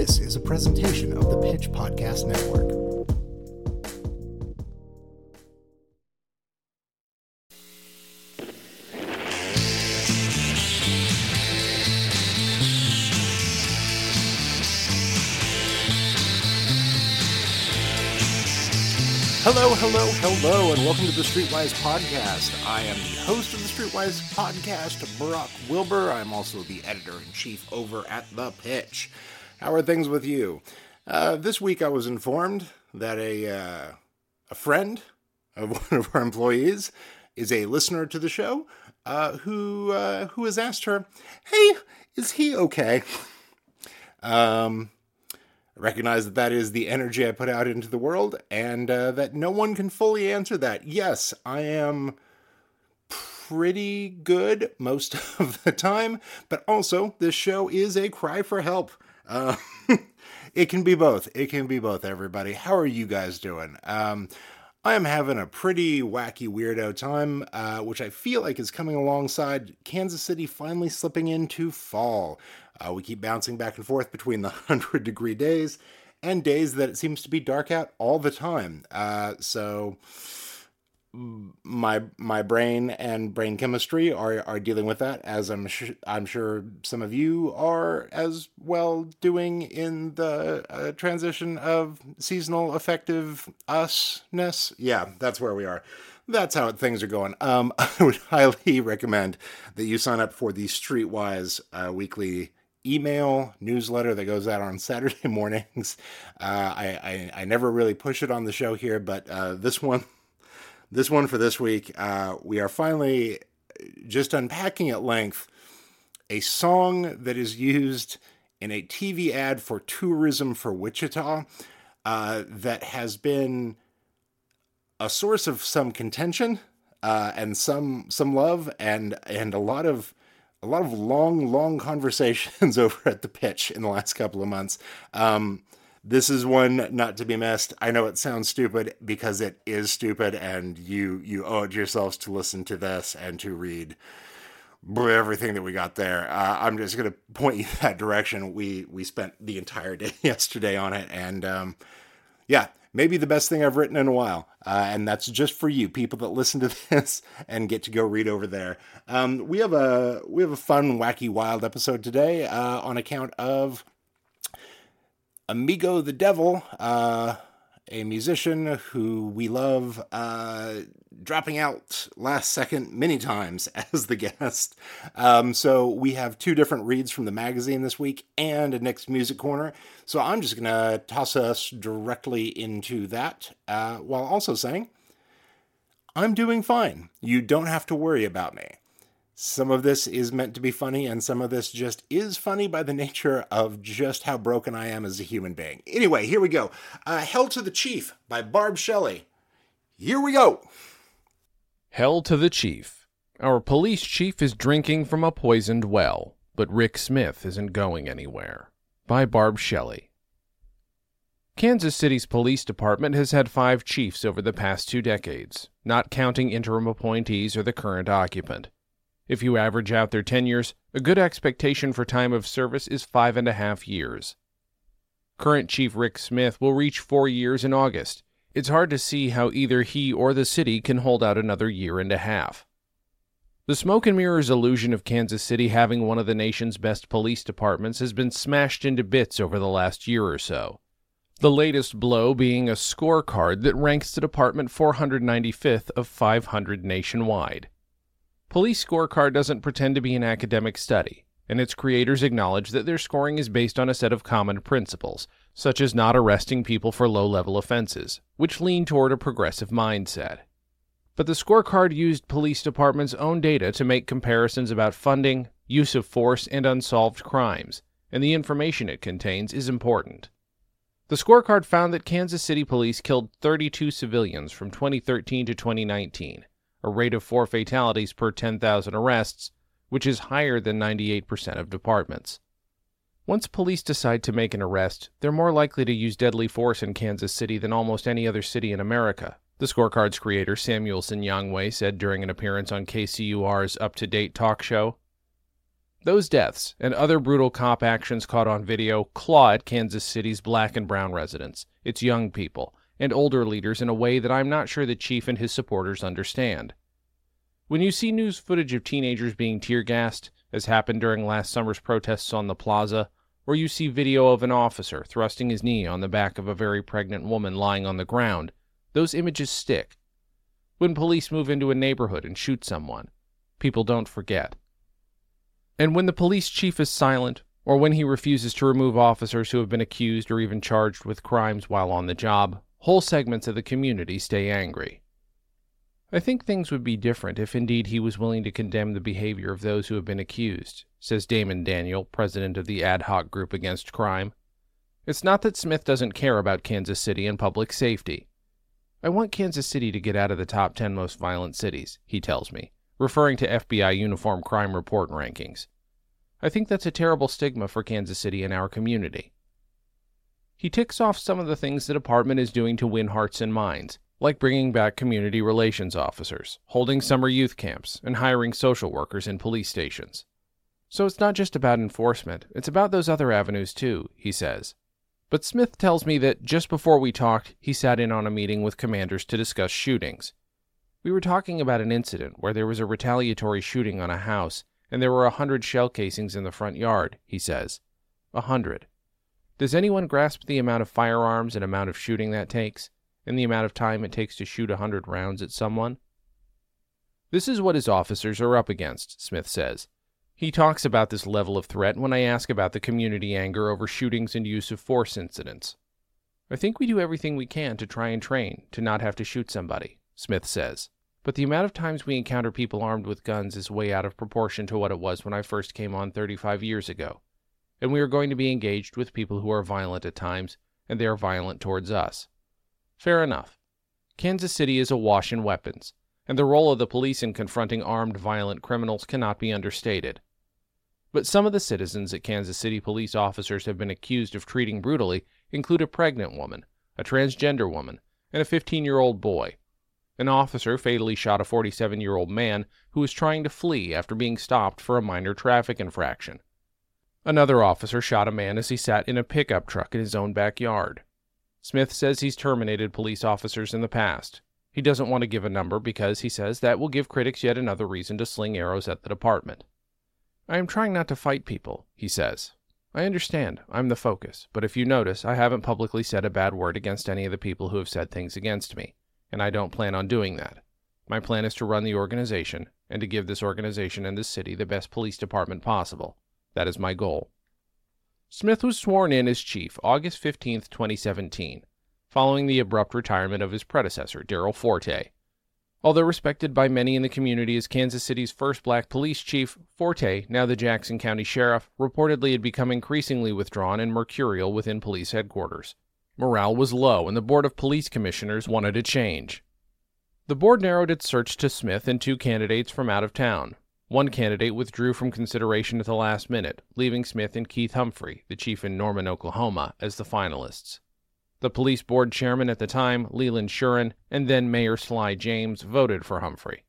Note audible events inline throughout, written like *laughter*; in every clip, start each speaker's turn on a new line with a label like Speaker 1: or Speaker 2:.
Speaker 1: This is a presentation of the Pitch Podcast Network. Hello, hello, hello, and welcome to the Streetwise Podcast. I am the host of the Streetwise Podcast, Brock Wilbur. I'm also the editor in chief over at The Pitch. How are things with you? Uh, this week I was informed that a, uh, a friend of *laughs* one of our employees is a listener to the show uh, who, uh, who has asked her, Hey, is he okay? Um, recognize that that is the energy I put out into the world, and uh, that no one can fully answer that. Yes, I am pretty good most *laughs* of the time, but also this show is a cry for help. Uh, *laughs* it can be both. It can be both, everybody. How are you guys doing? Um, I am having a pretty wacky weirdo time, uh, which I feel like is coming alongside Kansas City finally slipping into fall. Uh, we keep bouncing back and forth between the *laughs* 100 degree days and days that it seems to be dark out all the time. Uh, so my my brain and brain chemistry are are dealing with that as I'm sh- I'm sure some of you are as well doing in the uh, transition of seasonal affective usness. Yeah, that's where we are. That's how things are going. Um, *laughs* I would highly recommend that you sign up for the Streetwise uh, weekly email newsletter that goes out on *laughs* Saturday mornings. Uh, I, I, I never really push it on the show here, but uh, this one this one for this week, uh, we are finally just unpacking at length a song that is used in a TV ad for tourism for Wichita uh, that has been a source of some contention uh, and some some love and and a lot of a lot of long long *laughs* conversations over at the pitch in the last couple of months. Um, this is one not to be missed. I know it sounds stupid because it is stupid, and you you owe it yourselves to listen to this and to read everything that we got there. Uh, I'm just going to point you *laughs* that direction. We we spent the entire *laughs* day yesterday on it, and um, yeah, maybe the best thing I've written in a while. Uh, and that's just for you, people that listen to *laughs* this and get to go read over there. Um, we have a we have a fun, wacky, wild episode today uh, on account of Amigo the Devil, uh, a musician who we love, uh, dropping out last second many times *laughs* as the guest. Um, so we have two different reads from the magazine this week and a Nick's Music Corner. So I'm just going to toss us directly into that uh, while also saying, I'm doing fine. You don't have to worry about me. Some of this is meant to be funny, and some of this just is funny by the nature of just how broken I am as a human being. Anyway, here we go. Uh, Hell to the Chief by Barb Shelley. Here we go.
Speaker 2: Hell to the Chief. Our police chief is drinking from a poisoned well, but Rick Smith isn't going anywhere. By Barb Shelley. Kansas City's police department has had five chiefs over the past two decades, not counting interim appointees or the current occupant. If you average out their tenures, a good expectation for time of service is five and a half years. Current Chief Rick Smith will reach four years in August. It's hard to see how either he or the city can hold out another year and a half. The smoke and mirrors illusion of Kansas City having one of the nation's best police departments has been smashed into bits over the last year or so. The latest blow being a scorecard that ranks the department 495th of 500 nationwide. Police Scorecard doesn't pretend to be an academic study, and its creators acknowledge that their scoring is based on a set of common principles, such as not arresting people for low level offenses, which lean toward a progressive mindset. But the scorecard used police departments' own data to make comparisons about funding, use of force, and unsolved crimes, and the information it contains is important. The scorecard found that Kansas City police killed 32 civilians from 2013 to 2019, a rate of four fatalities per 10,000 arrests, which is higher than 98% of departments. Once police decide to make an arrest, they're more likely to use deadly force in Kansas City than almost any other city in America, the scorecard's creator Samuel Sinyangwe said during an appearance on KCUR's Up to Date talk show. Those deaths and other brutal cop actions caught on video claw at Kansas City's black and brown residents, its young people, and older leaders in a way that I'm not sure the chief and his supporters understand. When you see news footage of teenagers being tear gassed, as happened during last summer's protests on the plaza, or you see video of an officer thrusting his knee on the back of a very pregnant woman lying on the ground, those images stick. When police move into a neighborhood and shoot someone, people don't forget. And when the police chief is silent, or when he refuses to remove officers who have been accused or even charged with crimes while on the job, whole segments of the community stay angry. I think things would be different if indeed he was willing to condemn the behavior of those who have been accused, says Damon Daniel, president of the Ad Hoc Group Against Crime. It's not that Smith doesn't care about Kansas City and public safety. I want Kansas City to get out of the top 10 most violent cities, he tells me, referring to FBI Uniform Crime Report rankings. I think that's a terrible stigma for Kansas City and our community. He ticks off some of the things the department is doing to win hearts and minds, like bringing back community relations officers, holding summer youth camps, and hiring social workers in police stations. So it's not just about enforcement, it's about those other avenues too, he says. But Smith tells me that just before we talked, he sat in on a meeting with commanders to discuss shootings. We were talking about an incident where there was a retaliatory shooting on a house, and there were a hundred shell casings in the front yard, he says. A hundred. Does anyone grasp the amount of firearms and amount of shooting that takes? and the amount of time it takes to shoot a hundred rounds at someone? This is what his officers are up against, Smith says. He talks about this level of threat when I ask about the community anger over shootings and use of force incidents. I think we do everything we can to try and train to not have to shoot somebody, Smith says. But the amount of times we encounter people armed with guns is way out of proportion to what it was when I first came on 35 years ago. And we are going to be engaged with people who are violent at times, and they are violent towards us. Fair enough. Kansas City is awash in weapons, and the role of the police in confronting armed violent criminals cannot be understated. But some of the citizens that Kansas City police officers have been accused of treating brutally include a pregnant woman, a transgender woman, and a 15 year old boy. An officer fatally shot a 47 year old man who was trying to flee after being stopped for a minor traffic infraction. Another officer shot a man as he sat in a pickup truck in his own backyard. Smith says he's terminated police officers in the past. He doesn't want to give a number because, he says, that will give critics yet another reason to sling arrows at the department. I am trying not to fight people, he says. I understand, I'm the focus, but if you notice, I haven't publicly said a bad word against any of the people who have said things against me, and I don't plan on doing that. My plan is to run the organization and to give this organization and this city the best police department possible. That is my goal. Smith was sworn in as chief August 15, 2017, following the abrupt retirement of his predecessor, Darryl Forte. Although respected by many in the community as Kansas City's first black police chief, Forte, now the Jackson County Sheriff, reportedly had become increasingly withdrawn and mercurial within police headquarters. Morale was low, and the Board of Police Commissioners wanted a change. The board narrowed its search to Smith and two candidates from out of town, one candidate withdrew from consideration at the last minute, leaving Smith and Keith Humphrey, the chief in Norman, Oklahoma, as the finalists. The police board chairman at the time, Leland Shurin, and then Mayor Sly James voted for Humphrey.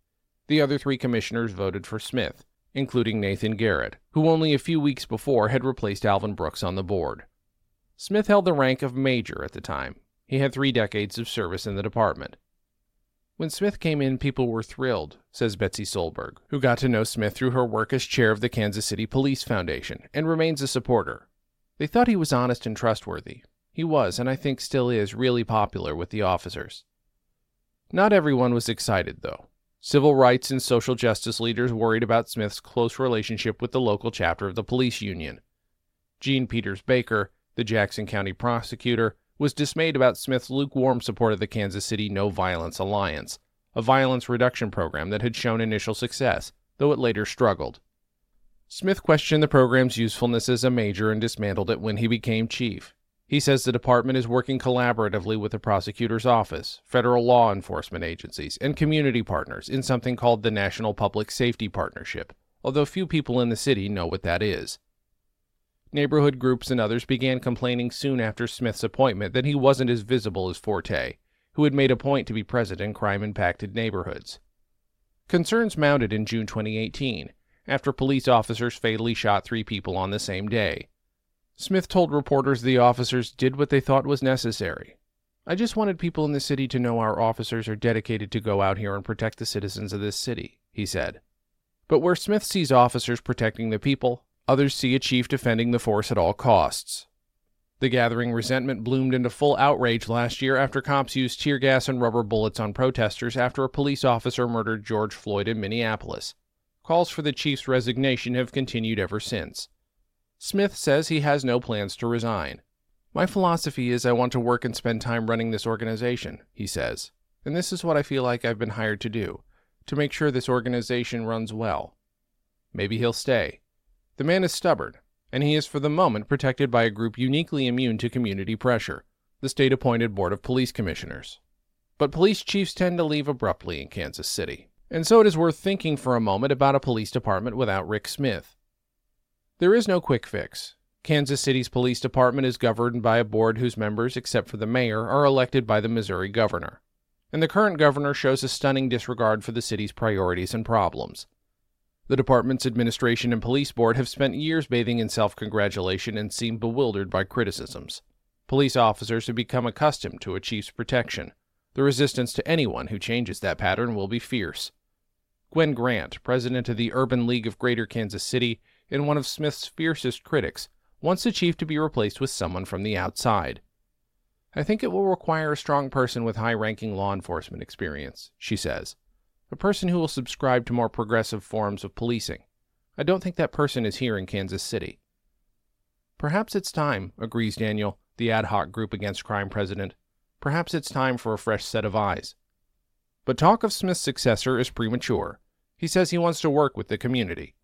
Speaker 2: The other three commissioners voted for Smith, including Nathan Garrett, who only a few weeks before had replaced Alvin Brooks on the board. Smith held the rank of major at the time. He had three decades of service in the department. When Smith came in, people were thrilled, says Betsy Solberg, who got to know Smith through her work as chair of the Kansas City Police Foundation and remains a supporter. They thought he was honest and trustworthy. He was, and I think still is, really popular with the officers. Not everyone was excited, though. Civil rights and social justice leaders worried about Smith's close relationship with the local chapter of the police union. Jean Peters Baker, the Jackson County prosecutor, was dismayed about Smith's lukewarm support of the Kansas City No Violence Alliance, a violence reduction program that had shown initial success, though it later struggled. Smith questioned the program's usefulness as a major and dismantled it when he became chief. He says the department is working collaboratively with the prosecutor's office, federal law enforcement agencies, and community partners in something called the National Public Safety Partnership, although few people in the city know what that is. Neighborhood groups and others began complaining soon after Smith's appointment that he wasn't as visible as Forte, who had made a point to be present in crime impacted neighborhoods. Concerns mounted in June 2018 after police officers fatally shot three people on the same day. Smith told reporters the officers did what they thought was necessary. I just wanted people in the city to know our officers are dedicated to go out here and protect the citizens of this city, he said. But where Smith sees officers protecting the people, others see a chief defending the force at all costs. The gathering resentment bloomed into full outrage last year after cops used tear gas and rubber bullets on protesters after a police officer murdered George Floyd in Minneapolis. Calls for the chief's resignation have continued ever since. Smith says he has no plans to resign. My philosophy is I want to work and spend time running this organization, he says, and this is what I feel like I've been hired to do to make sure this organization runs well. Maybe he'll stay. The man is stubborn, and he is for the moment protected by a group uniquely immune to community pressure the state appointed Board of Police Commissioners. But police chiefs tend to leave abruptly in Kansas City, and so it is worth thinking for a moment about a police department without Rick Smith. There is no quick fix. Kansas City's police department is governed by a board whose members, except for the mayor, are elected by the Missouri governor. And the current governor shows a stunning disregard for the city's priorities and problems. The department's administration and police board have spent years bathing in self congratulation and seem bewildered by criticisms. Police officers have become accustomed to a chief's protection. The resistance to anyone who changes that pattern will be fierce. Gwen Grant, president of the Urban League of Greater Kansas City and one of Smith's fiercest critics, wants the chief to be replaced with someone from the outside. I think it will require a strong person with high ranking law enforcement experience, she says a person who will subscribe to more progressive forms of policing. I don't think that person is here in Kansas City. Perhaps it's time, agrees Daniel, the ad hoc group against crime president. Perhaps it's time for a fresh set of eyes. But talk of Smith's successor is premature. He says he wants to work with the community.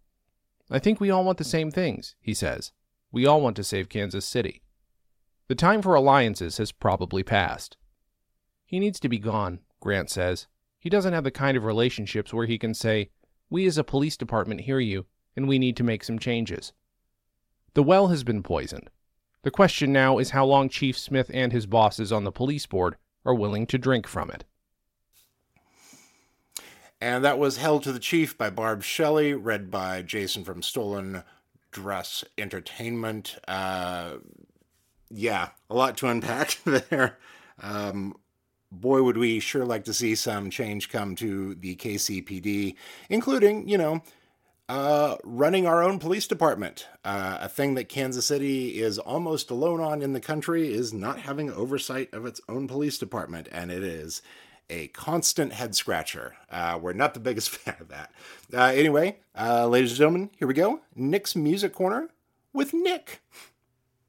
Speaker 2: I think we all want the same things, he says. We all want to save Kansas City. The time for alliances has probably passed. He needs to be gone, Grant says. He doesn't have the kind of relationships where he can say, We as a police department hear you, and we need to make some changes. The well has been poisoned. The question now is how long Chief Smith and his bosses on the police board are willing to drink from it.
Speaker 1: And that was Hell to the Chief by Barb Shelley, read by Jason from Stolen Dress Entertainment. Uh, yeah, a lot to unpack *laughs* there. Um, boy, would we sure like to see some change come to the KCPD, including, you know, uh, running our own police department. Uh, a thing that Kansas City is almost alone on in the country is not having oversight of its own police department, and it is a constant head scratcher. Uh, we're not the biggest *laughs* fan of that. Uh, anyway, uh, ladies and gentlemen, here we go. Nick's Music Corner with Nick.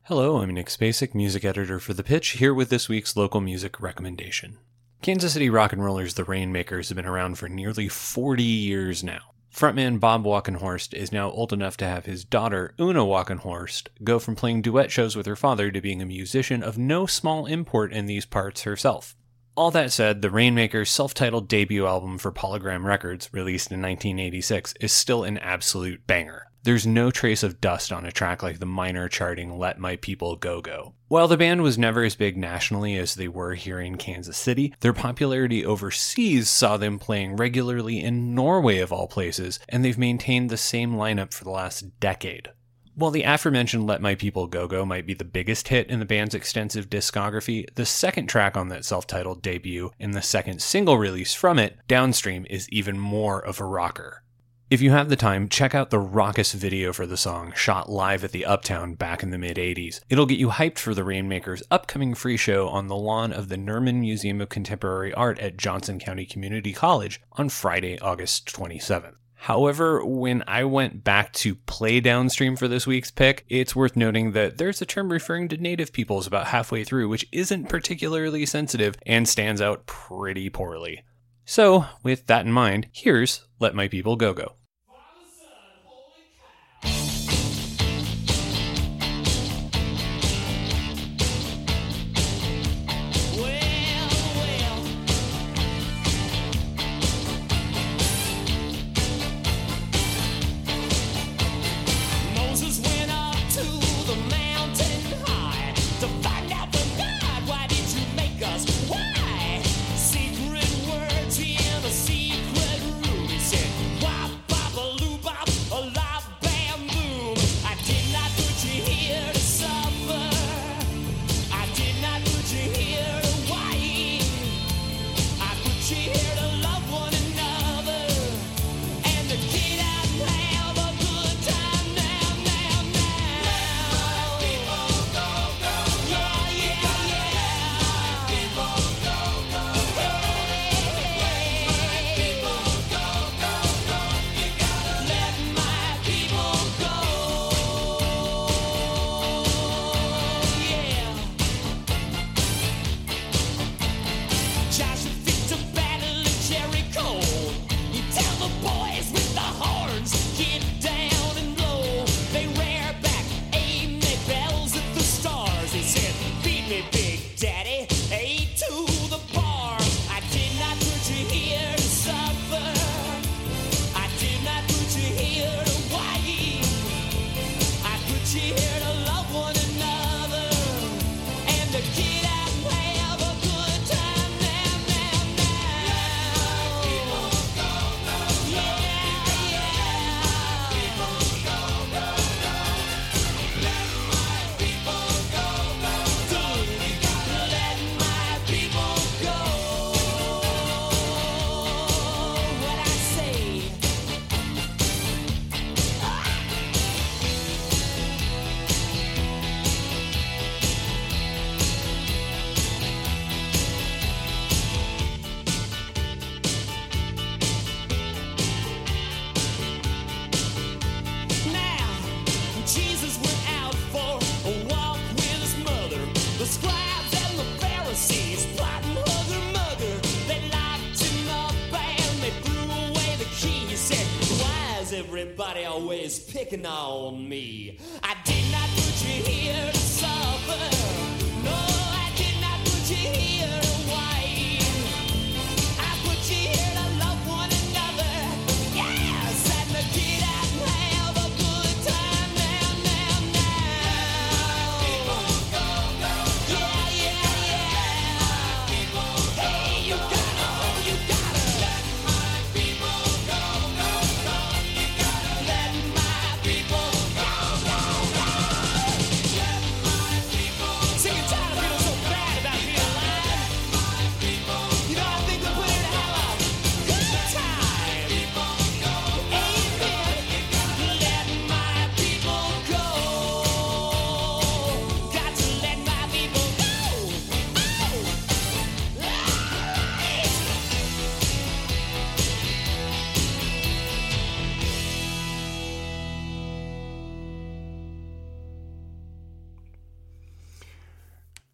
Speaker 3: Hello, I'm Nick Spacek, music editor for The Pitch, here with this week's local music recommendation. Kansas City rock and rollers The Rainmakers have been around for nearly 40 years now. Frontman Bob Walkenhorst is now old enough to have his daughter, Una Walkenhorst, go from playing duet shows with her father to being a musician of no small import in these parts herself. All that said, the Rainmakers' self titled debut album for Polygram Records, released in 1986, is still an absolute banger. There's no trace of dust on a track like the minor charting Let My People Go Go. While the band was never as big nationally as they were here in Kansas City, their popularity overseas saw them playing regularly in Norway of all places, and they've maintained the same lineup for the last decade. While the aforementioned Let My People Go Go might be the biggest hit in the band's extensive discography, the second track on that self titled debut and the second single release from it, Downstream, is even more of a rocker. If you have the time, check out the raucous video for the song, shot live at the Uptown back in the mid 80s. It'll get you hyped for the Rainmakers' upcoming free show on the lawn of the Nerman Museum of Contemporary Art at Johnson County Community College on Friday, August 27th. However, when I went back to play downstream for this week's pick, it's worth noting that there's a term referring to native peoples about halfway through, which isn't particularly sensitive and stands out pretty poorly. So, with that in mind, here's Let My People Go Go.
Speaker 4: Always on me.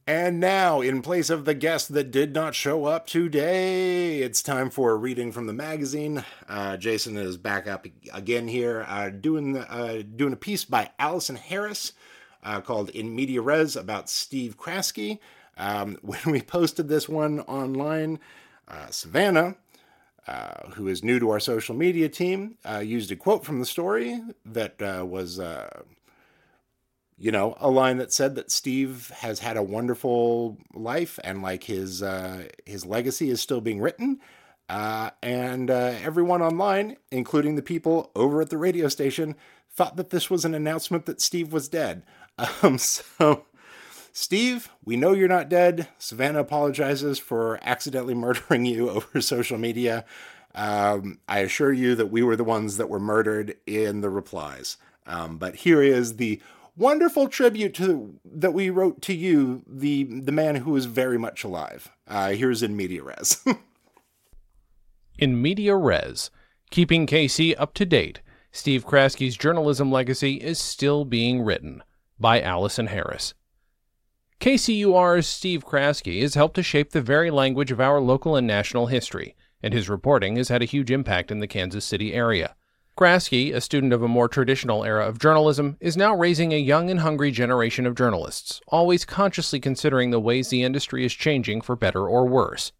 Speaker 4: And now,
Speaker 1: in place of the guest that did not show up today, it's time for a reading from the magazine. Uh, Jason is back up again here, uh, doing uh, doing a piece by Allison Harris uh, called "In Media Res" about Steve Kraske. Um, *laughs* when we posted this one online, uh, Savannah, uh, who is new to our social media team, used a quote from the story that was you know, a line that said that Steve has had a wonderful life and like his uh, his legacy is still being written. Uh, and uh, everyone online, including the people over at the radio station, thought that this was an announcement that Steve was dead. *laughs* Um, so, Steve, we know you're not dead. Savannah apologizes for accidentally *laughs* murdering you over social media. Um, I assure you that we were the ones that were murdered in the replies. Um, but here is the wonderful tribute to that we wrote to you, the the man who is very much alive. Uh, here's in media res. *laughs*
Speaker 2: In media res, keeping KC up to date, Steve Kraske's journalism legacy is still being written by Allison Harris. KCUR's Steve Kraske has helped to shape the very language of our local and national history, and his reporting has had a huge impact in the Kansas City area. Kraske, a student of a more traditional era of journalism, is now raising a young and hungry generation of journalists, always consciously considering the ways the industry is changing for better or worse.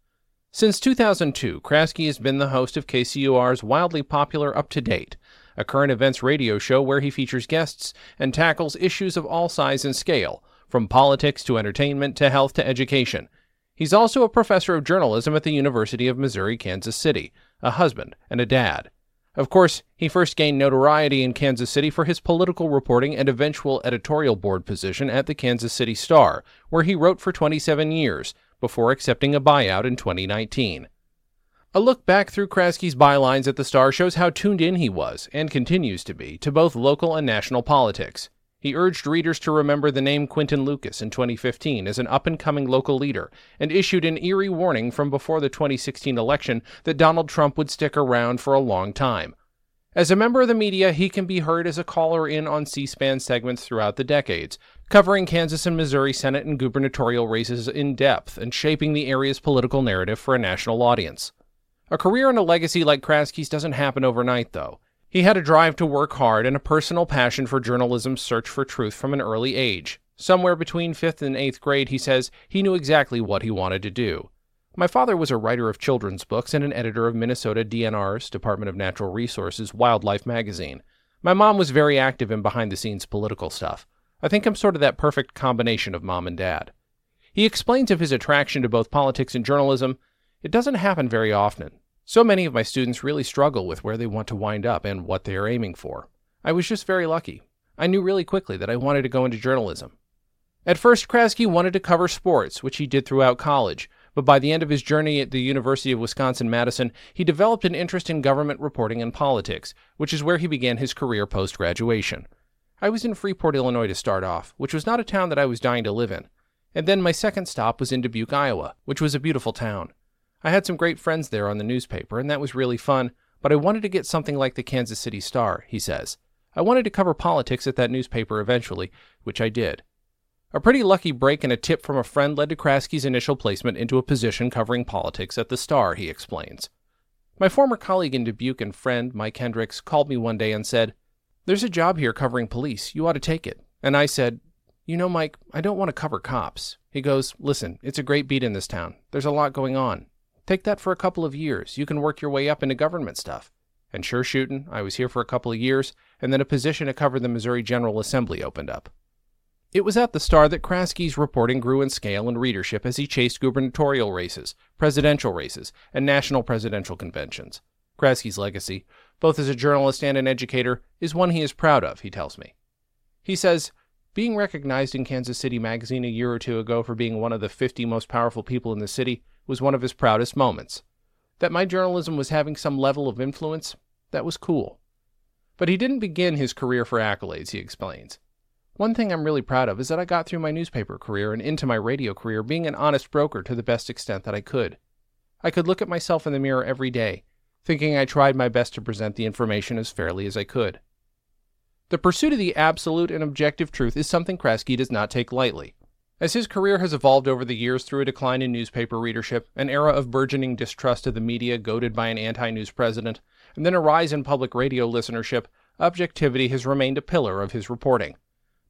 Speaker 2: Since 2002, Kraske has been the host of KCUR's wildly popular Up to Date, a current events radio show where he features guests and tackles issues of all size and scale, from politics to entertainment to health to education. He's also a professor of journalism at the University of Missouri Kansas City, a husband, and a dad. Of course, he first gained notoriety in Kansas City for his political reporting and eventual editorial board position at the Kansas City Star, where he wrote for 27 years before accepting a buyout in 2019. A look back through Kraske's bylines at the Star shows how tuned in he was, and continues to be, to both local and national politics. He urged readers to remember the name Quinton Lucas in 2015 as an up and coming local leader, and issued an eerie warning from before the 2016 election that Donald Trump would stick around for a long time. As a member of the media, he can be heard as a caller in on C SPAN segments throughout the decades, covering Kansas and Missouri Senate and gubernatorial races in depth and shaping the area's political narrative for a national audience. A career and a legacy like Kraske's doesn't happen overnight, though. He had a drive to work hard and a personal passion for journalism's search for truth from an early age. Somewhere between fifth and eighth grade, he says, he knew exactly what he wanted to do. My father was a writer of children's books and an editor of Minnesota DNR's Department of Natural Resources Wildlife magazine. My mom was very active in behind the scenes political stuff. I think I'm sort of that perfect combination of mom and dad. He explains of his attraction to both politics and journalism. It doesn't happen very often. So many of my students really struggle with where they want to wind up and what they are aiming for. I was just very lucky. I knew really quickly that I wanted to go into journalism. At first, Kraske wanted to cover sports, which he did throughout college, but by the end of his journey at the University of Wisconsin Madison, he developed an interest in government reporting and politics, which is where he began his career post graduation. I was in Freeport, Illinois to start off, which was not a town that I was dying to live in. And then my second stop was in Dubuque, Iowa, which was a beautiful town. I had some great friends there on the newspaper, and that was really fun, but I wanted to get something like the Kansas City Star, he says. I wanted to cover politics at that newspaper eventually, which I did. A pretty lucky break and a tip from a friend led to Kraske's initial placement into a position covering politics at the Star, he explains. My former colleague in Dubuque and friend, Mike Hendricks, called me one day and said, There's a job here covering police. You ought to take it. And I said, You know, Mike, I don't want to cover cops. He goes, Listen, it's a great beat in this town. There's a lot going on. Take that for a couple of years. You can work your way up into government stuff. And sure shootin', I was here for a couple of years, and then a position to cover the Missouri General Assembly opened up. It was at the Star that Kraske's reporting grew in scale and readership as he chased gubernatorial races, presidential races, and national presidential conventions. Kraske's legacy, both as a journalist and an educator, is one he is proud of, he tells me. He says, being recognized in Kansas City Magazine a year or two ago for being one of the 50 most powerful people in the city was one of his proudest moments. That my journalism was having some level of influence, that was cool. But he didn't begin his career for accolades, he explains. One thing I'm really proud of is that I got through my newspaper career and into my radio career being an honest broker to the best extent that I could. I could look at myself in the mirror every day, thinking I tried my best to present the information as fairly as I could. The pursuit of the absolute and objective truth is something Kraske does not take lightly. As his career has evolved over the years through a decline in newspaper readership, an era of burgeoning distrust of the media goaded by an anti news president, and then a rise in public radio listenership, objectivity has remained a pillar of his reporting.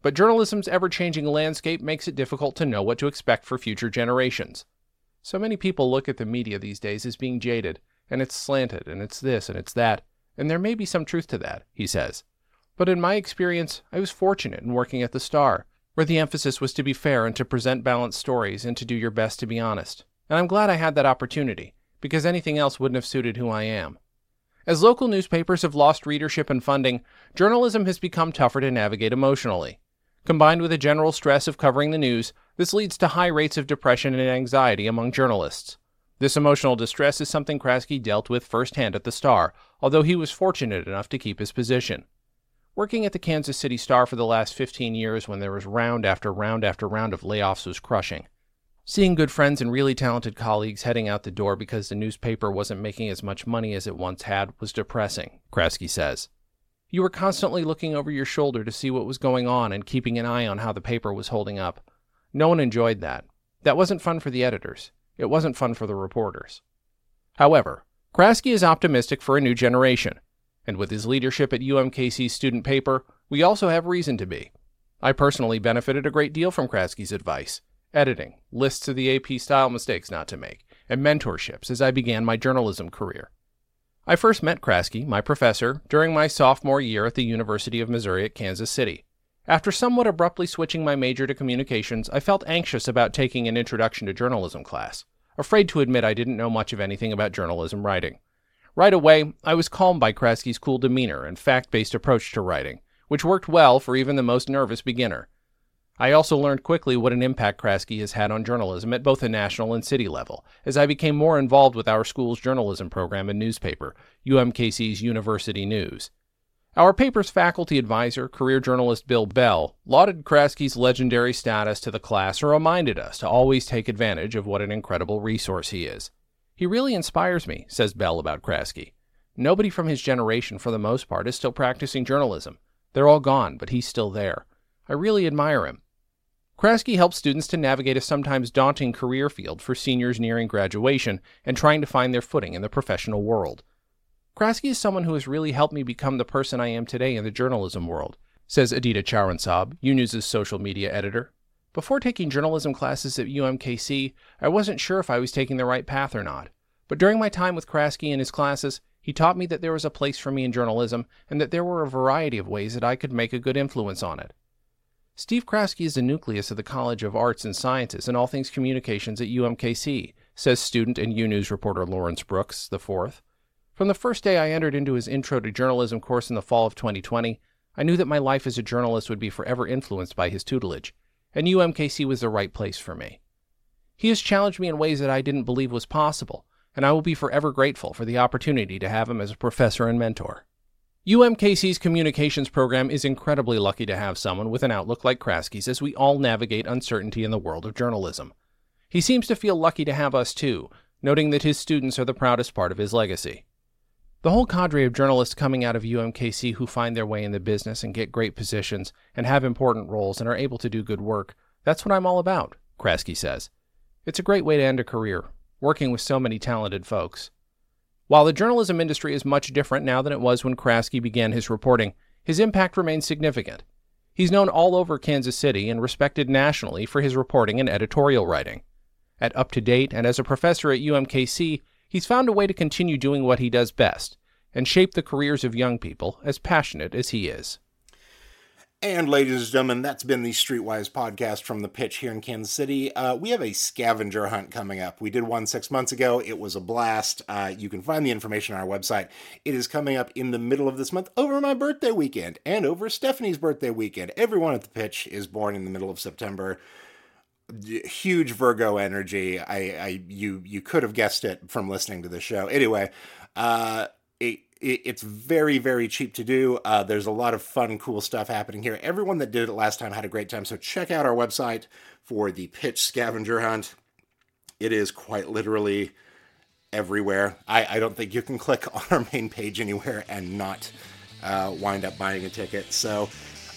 Speaker 2: But journalism's ever changing landscape makes it difficult to know what to expect for future generations. So many people look at the media these days as being jaded, and it's slanted, and it's this, and it's that, and there may be some truth to that, he says. But in my experience, I was fortunate in working at the Star, where the emphasis was to be fair and to present balanced stories and to do your best to be honest. And I'm glad I had that opportunity, because anything else wouldn't have suited who I am. As local newspapers have lost readership and funding, journalism has become tougher to navigate emotionally. Combined with a general stress of covering the news, this leads to high rates of depression and anxiety among journalists. This emotional distress is something Kraske dealt with firsthand at the Star, although he was fortunate enough to keep his position. Working at the Kansas City Star for the last 15 years when there was round after round after round of layoffs was crushing. Seeing good friends and really talented colleagues heading out the door because the newspaper wasn't making as much money as it once had was depressing, Kraske says. You were constantly looking over your shoulder to see what was going on and keeping an eye on how the paper was holding up. No one enjoyed that. That wasn't fun for the editors. It wasn't fun for the reporters. However, Kraske is optimistic for a new generation, and with his leadership at UMKC's student paper, we also have reason to be. I personally benefited a great deal from Kraske's advice, editing, lists of the AP style mistakes not to make, and mentorships as I began my journalism career. I first met Kraske, my professor, during my sophomore year at the University of Missouri at Kansas City. After somewhat abruptly switching my major to communications, I felt anxious about taking an introduction to journalism class, afraid to admit I didn't know much of anything about journalism writing. Right away, I was calmed by Kraske's cool demeanor and fact based approach to writing, which worked well for even the most nervous beginner. I also learned quickly what an impact Kraske has had on journalism at both the national and city level, as I became more involved with our school's journalism program and newspaper, UMKC's University News. Our paper's faculty advisor, career journalist Bill Bell, lauded Kraske's legendary status to the class and reminded us to always take advantage of what an incredible resource he is. He really inspires me, says Bell about Kraske. Nobody from his generation, for the most part, is still practicing journalism. They're all gone, but he's still there. I really admire him. Kraske helps students to navigate a sometimes daunting career field for seniors nearing graduation and trying to find their footing in the professional world. Kraske is someone who has really helped me become the person I am today in the journalism world, says Adita Charansab, UNews' social media editor. Before taking journalism classes at UMKC, I wasn't sure if I was taking the right path or not. But during my time with Kraske and his classes, he taught me that there was a place for me in journalism and that there were a variety of ways that I could make a good influence on it. Steve Kraske is the nucleus of the College of Arts and Sciences and all things communications at UMKC, says student and UNews reporter Lawrence Brooks, the fourth. From the first day I entered into his Intro to Journalism course in the fall of 2020, I knew that my life as a journalist would be forever influenced by his tutelage, and UMKC was the right place for me. He has challenged me in ways that I didn't believe was possible, and I will be forever grateful for the opportunity to have him as a professor and mentor. UMKC's communications program is incredibly lucky to have someone with an outlook like Kraske's as we all navigate uncertainty in the world of journalism. He seems to feel lucky to have us too, noting that his students are the proudest part of his legacy. The whole cadre of journalists coming out of UMKC who find their way in the business and get great positions and have important roles and are able to do good work, that's what I'm all about, Kraske says. It's a great way to end a career, working with so many talented folks. While the journalism industry is much different now than it was when Kraske began his reporting, his impact remains significant. He's known all over Kansas City and respected nationally for his reporting and editorial writing. At Up to Date and as a professor at UMKC, he's found a way to continue doing what he does best and shape the careers of young people as passionate as he is.
Speaker 1: And ladies and gentlemen, that's been the Streetwise podcast from the pitch here in Kansas City. Uh, we have a scavenger hunt coming up. We did one six months ago. It was a blast. Uh, you can find the information on our website. It is coming up in the middle of this month over my birthday weekend and over Stephanie's birthday weekend. Everyone at the pitch is born in the middle of September. Huge Virgo energy. I, I you you could have guessed it from listening to the show. Anyway, uh, it, it, it's very very cheap to do. Uh, there's a lot of fun cool stuff happening here. Everyone that did it last time had a great time. So check out our website for the pitch scavenger hunt. It is quite literally everywhere. I, I don't think you can click *laughs* on our main page anywhere and not uh, wind up buying a ticket. So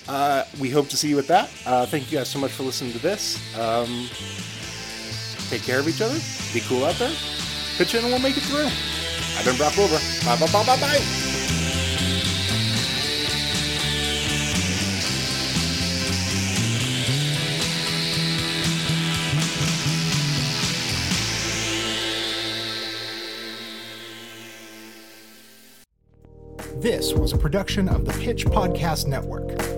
Speaker 1: uh, we hope to see you at that uh, thank you guys so much for listening to this um, take care of each other be cool out there pitch in and we'll make it through I've been Brock Wilbur. Bye, bye, bye, bye, bye.
Speaker 5: This was a production of the Pitch Podcast Network.